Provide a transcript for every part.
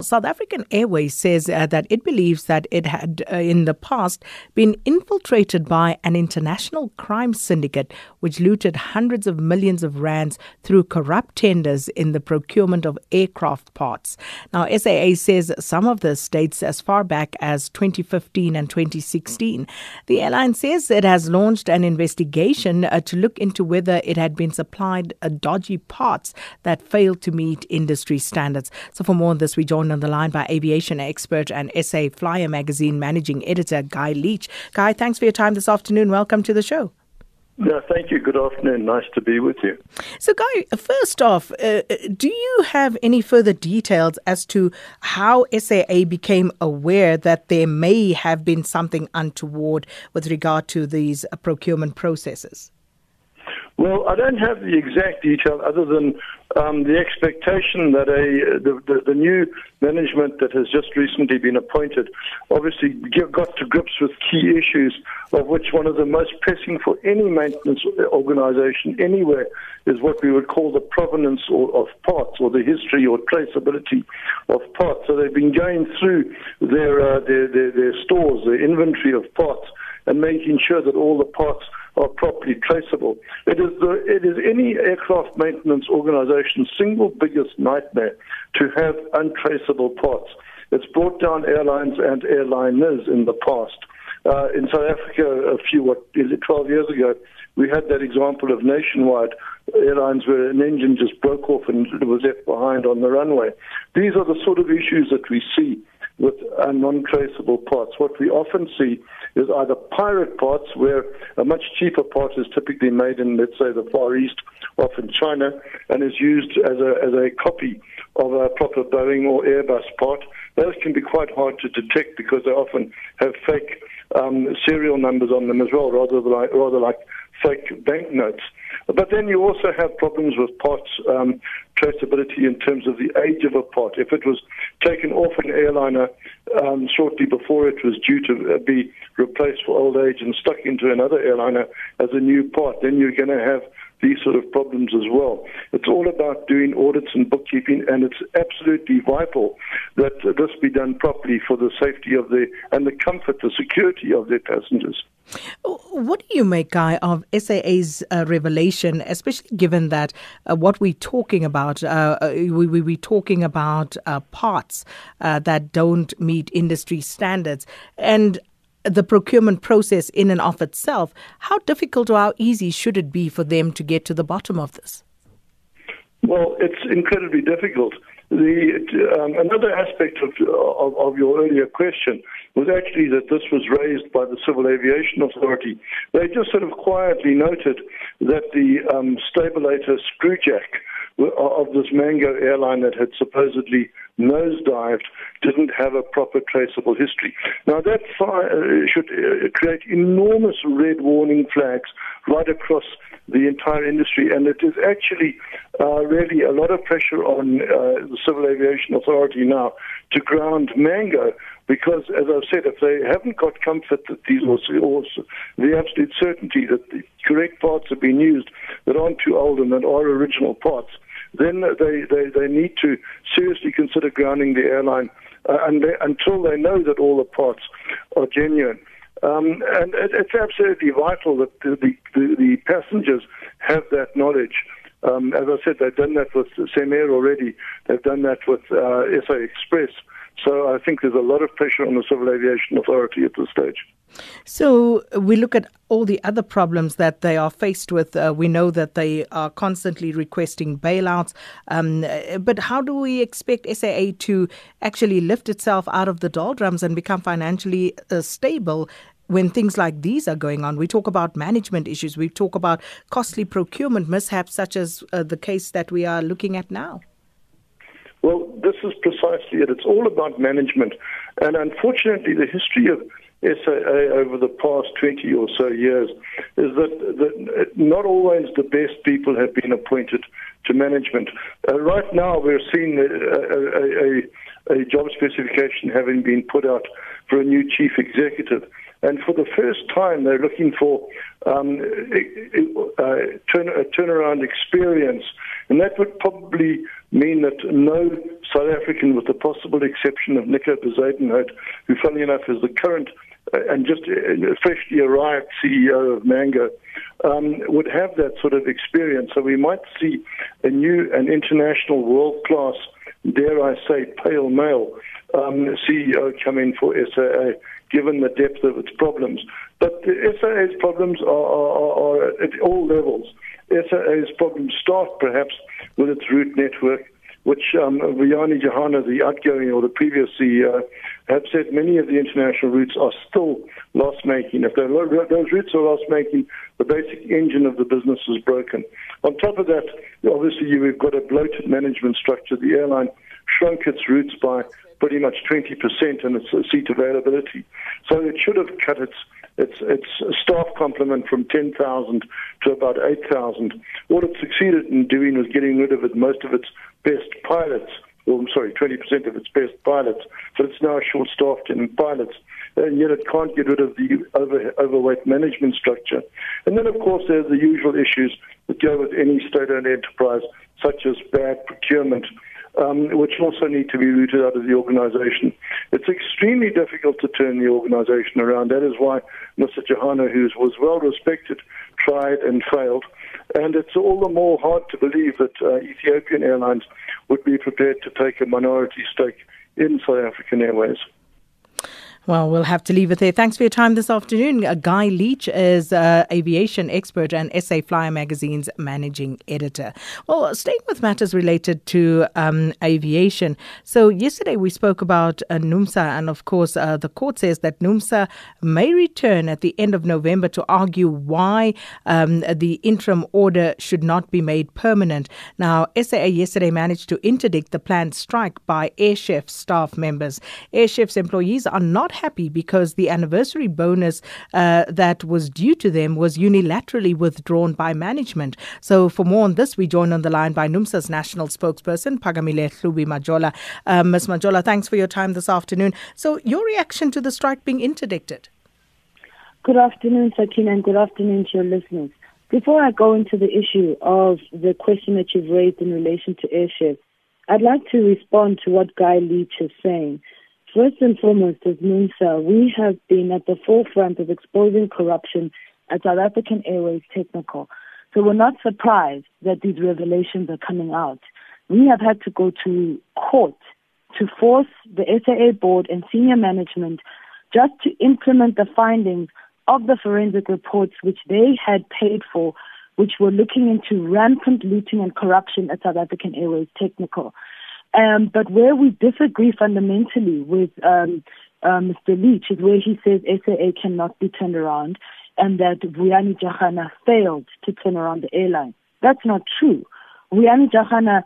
South African Airways says uh, that it believes that it had uh, in the past been infiltrated by an international crime syndicate which looted hundreds of millions of rands through corrupt tenders in the procurement of aircraft parts. Now, SAA says some of this dates as far back as 2015 and 2016. The airline says it has launched an investigation uh, to look into whether it had been supplied uh, dodgy parts that failed to meet industry standards. So, for more on this, we join on the line by aviation expert and SA Flyer magazine managing editor Guy Leach. Guy, thanks for your time this afternoon. Welcome to the show. Yeah, thank you. Good afternoon. Nice to be with you. So, Guy, first off, uh, do you have any further details as to how SAA became aware that there may have been something untoward with regard to these uh, procurement processes? Well, I don't have the exact detail other than um, the expectation that a the, the, the, new management that has just recently been appointed obviously got to grips with key issues, of which one of the most pressing for any maintenance organization anywhere is what we would call the provenance or, of parts or the history or traceability of parts. So they've been going through their, uh, their, their, their stores, their inventory of parts, and making sure that all the parts are properly traceable. It is, the, it is any aircraft maintenance organization's single biggest nightmare to have untraceable parts. It's brought down airlines and airliners in the past. Uh, in South Africa, a few, what, 12 years ago, we had that example of nationwide airlines where an engine just broke off and it was left behind on the runway. These are the sort of issues that we see uh, non-traceable parts. What we often see is either pirate parts, where a much cheaper part is typically made in, let's say, the Far East, often China, and is used as a, as a copy of a proper Boeing or Airbus part. Those can be quite hard to detect because they often have fake um, serial numbers on them as well, rather like, rather like fake banknotes. But then you also have problems with parts um, traceability in terms of the age of a part. If it was taken off an airliner um, shortly before it was due to uh, be replaced for old age and stuck into another airliner as a new part, then you're going to have these sort of problems as well. It's all about doing audits and bookkeeping, and it's absolutely vital that this be done properly for the safety of the and the comfort, the security of their passengers. What do you make, Guy, of SAA's uh, revelation, especially given that uh, what we're talking about, uh, uh we, we, we're talking about uh, parts uh, that don't meet industry standards? And the procurement process in and of itself, how difficult or how easy should it be for them to get to the bottom of this? Well, it's incredibly difficult. The, um, another aspect of, of, of, your earlier question was actually that this was raised by the Civil Aviation Authority. They just sort of quietly noted that the um, Stabilator screwjack of this Mango airline that had supposedly nosedived didn't have a proper traceable history. Now, that uh, should uh, create enormous red warning flags right across the entire industry, and it is actually uh, really a lot of pressure on uh, the Civil Aviation Authority now to ground Mango because, as I've said, if they haven't got comfort that these are the absolute certainty that the correct parts have been used that aren't too old and that are original parts, then they, they, they need to seriously consider grounding the airline uh, they, until they know that all the parts are genuine. Um, and it, it's absolutely vital that the, the, the, passengers have that knowledge. Um, as I said, they've done that with Comair already. They've done that with uh, SA Express. So I think there's a lot of pressure on the Civil Aviation Authority at this stage. So we look at all the other problems that they are faced with. Uh, we know that they are constantly requesting bailouts. Um, but how do we expect SAA to actually lift itself out of the doldrums and become financially uh, stable when things like these are going on. We talk about management issues, we talk about costly procurement mishaps, such as uh, the case that we are looking at now. Well, this is precisely it. It's all about management. And unfortunately, the history of SAA over the past 20 or so years is that, not always the best people have been appointed to management. Uh, right now, we're seeing a, a, a, a job specification having been put out for a new chief executive. And for the first time, they're looking for um, a, a, turn, a turnaround experience. And that would probably mean that no South African, with the possible exception of Nico Bezuidenhout, who, funnily enough, is the current uh, and just uh, freshly arrived CEO of Mango, um, would have that sort of experience. So we might see a new and international world class, dare I say, pale male um, CEO come in for SAA, given the depth of its problems. But the SAA's problems are, are, are at all levels. SAA's problems start perhaps with its route network, which um, Vuyani Jarana, the outgoing or the previous CEO, have said many of the international routes are still loss making. If those routes are loss making, the basic engine of the business is broken. On top of that, obviously, we've got a bloated management structure. The airline shrunk its routes by pretty much 20% in its seat availability. So it should have cut its its, its staff complement from 10,000 to about 8,000. What it succeeded in doing was getting rid of it, most of its best pilots. Well, I'm sorry, 20% of its best pilots. So it's now short-staffed in pilots. And yet it can't get rid of the over, overweight management structure. And then, of course, there's the usual issues that go with any state-owned enterprise, such as bad procurement, um, which also need to be rooted out of the organization. It's extremely difficult to turn the organization around. That is why Mr. Jarana, who was well respected, tried and failed. And it's all the more hard to believe that uh, Ethiopian Airlines would be prepared to take a minority stake in South African Airways. Well, we'll have to leave it there. Thanks for your time this afternoon. Guy Leach is uh, aviation expert and SA Flyer magazine's managing editor. Well, staying with matters related to um, aviation. So, yesterday we spoke about uh, NUMSA, and of course, uh, the court says that NUMSA may return at the end of November to argue why um, the interim order should not be made permanent. Now, SAA yesterday managed to interdict the planned strike by Airchef staff members. Airchef's employees are not happy because the anniversary bonus uh, that was due to them was unilaterally withdrawn by management. So, for more on this, we join on the line by NUMSA's national spokesperson, Phakamile Hlubi Majola. Uh, Ms. Majola, thanks for your time this afternoon. So, your reaction to the strike being interdicted? Good afternoon, Sakina, and good afternoon to your listeners. Before I go into the issue of the question that you've raised in relation to Airchef, I'd like to respond to what Guy Leach is saying. First and foremost, as NUMSA, we have been at the forefront of exposing corruption at South African Airways Technical. So we're not surprised that these revelations are coming out. We have had to go to court to force the SAA board and senior management just to implement the findings of the forensic reports which they had paid for, which were looking into rampant looting and corruption at South African Airways Technical. Um, but where we disagree fundamentally with um, uh, Mr. Leach is where he says SAA cannot be turned around and that Vuyani Jarana failed to turn around the airline. That's not true. Vuyani Jarana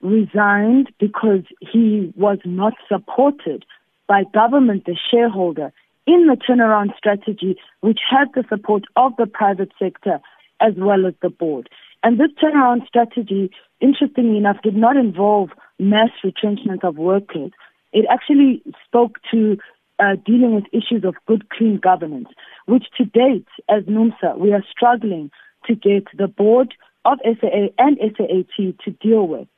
resigned because he was not supported by government, the shareholder, in the turnaround strategy, which had the support of the private sector as well as the board. And this turnaround strategy, interestingly enough, did not involve mass retrenchment of workers. It actually spoke to uh, dealing with issues of good, clean governance, which to date, as NUMSA, we are struggling to get the board of SAA and SAAT to deal with.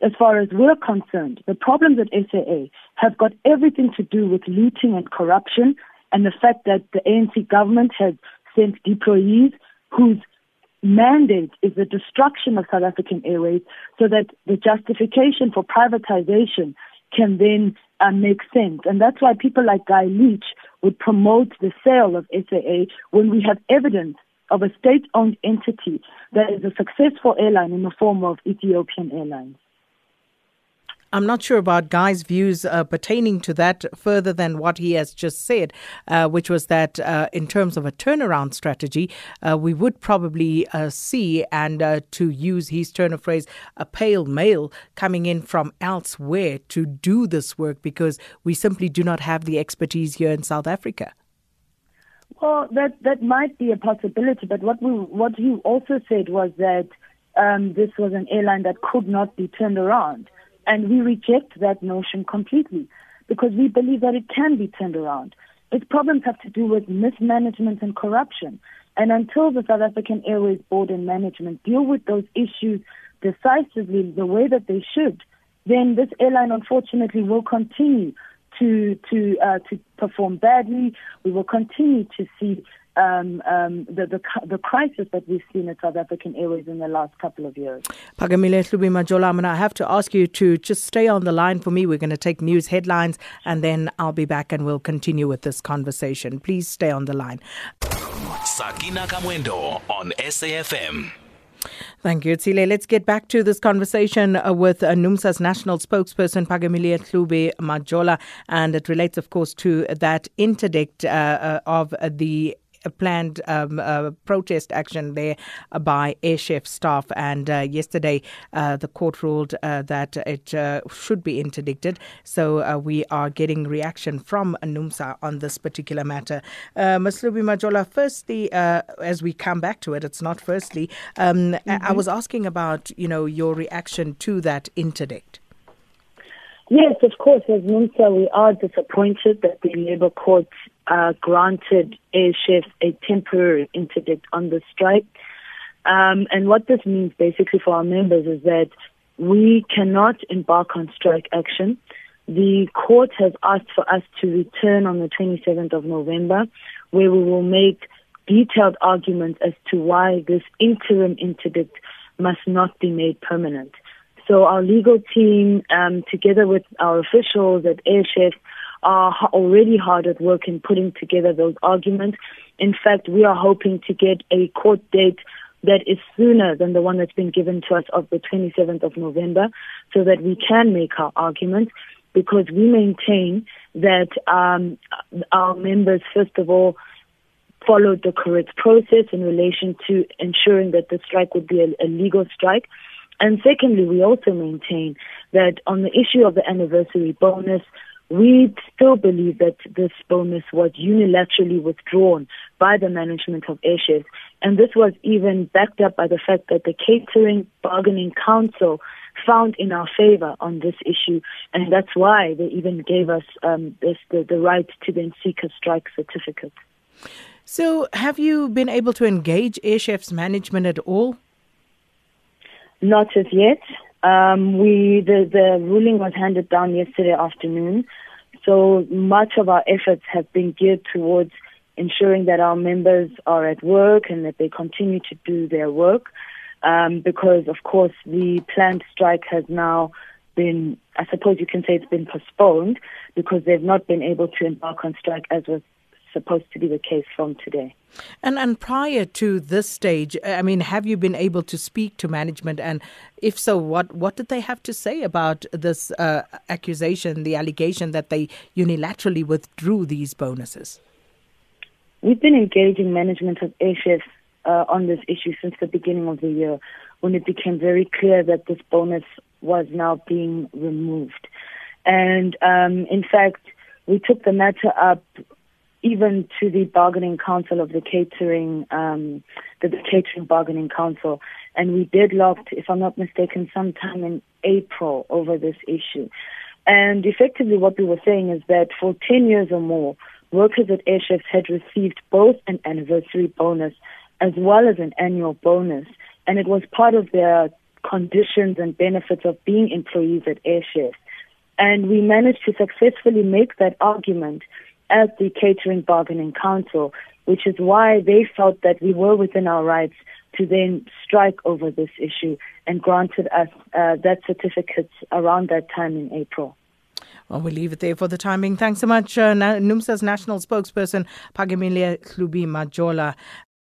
As far as we're concerned, the problems at SAA have got everything to do with looting and corruption and the fact that the ANC government has sent deployees whose mandate is the destruction of South African Airways so that the justification for privatization can then uh, make sense. And that's why people like Guy Leach would promote the sale of SAA when we have evidence of a state owned entity that is a successful airline in the form of Ethiopian Airlines. I'm not sure about Guy's views uh, pertaining to that further than what he has just said, uh, which was that uh, in terms of a turnaround strategy, uh, we would probably uh, see, and uh, to use his turn of phrase, a pale male coming in from elsewhere to do this work because we simply do not have the expertise here in South Africa. Well, that that might be a possibility, but what we what he also said was that um, this was an airline that could not be turned around. And we reject that notion completely because we believe that it can be turned around. Its problems have to do with mismanagement and corruption. And until the South African Airways Board and management deal with those issues decisively the way that they should, then this airline unfortunately will continue to to uh, to perform badly. We will continue to see um, um, the, the, the crisis that we've seen at South African Airways in the last couple of years. Phakamile Hlubi Majola, I'm going to have to ask you to just stay on the line for me. We're going to take news headlines and then I'll be back and we'll continue with this conversation. Please stay on the line. Sakina Kamwendo on SAFM. Thank you, Tsile. Let's get back to this conversation uh, with uh, NUMSA's national spokesperson, Phakamile Hlubi Majola, and it relates, of course, to that interdict uh, uh, of the a planned um, uh, protest action there by airchef staff. And uh, yesterday, uh, the court ruled uh, that it uh, should be interdicted. So uh, we are getting reaction from NUMSA on this particular matter. Uh, Ms. Hlubi Majola, firstly, as we come back to it, it's not firstly, um, mm-hmm. I-, I was asking about, you know, your reaction to that interdict. Yes, of course. As NUMSA, we are disappointed that the Labour Court uh, granted Air a temporary interdict on the strike. Um, and what this means basically for our members is that we cannot embark on strike action. The court has asked for us to return on the 27th of November, where we will make detailed arguments as to why this interim interdict must not be made permanent. So our legal team, um, together with our officials at AirChef, are already hard at work in putting together those arguments. In fact, we are hoping to get a court date that is sooner than the one that's been given to us of the 27th of November so that we can make our arguments because we maintain that um, our members, first of all, followed the correct process in relation to ensuring that the strike would be a, a legal strike. And secondly, we also maintain that on the issue of the anniversary bonus, we still believe that this bonus was unilaterally withdrawn by the management of Airchef. And this was even backed up by the fact that the Catering Bargaining Council found in our favor on this issue. And that's why they even gave us um, this, the, the right to then seek a strike certificate. So, have you been able to engage Airchef's management at all? Not as yet. Um, we the the ruling was handed down yesterday afternoon, so much of our efforts have been geared towards ensuring that our members are at work and that they continue to do their work. Um, because of course the planned strike has now been, I suppose you can say it's been postponed because they've not been able to embark on strike as was supposed to be the case from today. And and prior to this stage, I mean, have you been able to speak to management? And if so, what what did they have to say about this uh, accusation, the allegation that they unilaterally withdrew these bonuses? We've been engaging management of Airchef uh, on this issue since the beginning of the year, when it became very clear that this bonus was now being removed. And um, in fact, we took the matter up even to the bargaining council of the catering, um, the, the catering bargaining council, and we deadlocked, if I'm not mistaken, sometime in April over this issue. And effectively, what we were saying is that for 10 years or more, workers at Airchefs had received both an anniversary bonus as well as an annual bonus, and it was part of their conditions and benefits of being employees at Airchefs. And we managed to successfully make that argument as the Catering Bargaining Council, which is why they felt that we were within our rights to then strike over this issue and granted us uh, that certificate around that time in April. Well, we'll leave it there for the timing. Thanks so much, uh, NUMSA's national spokesperson, Phakamile Hlubi Majola.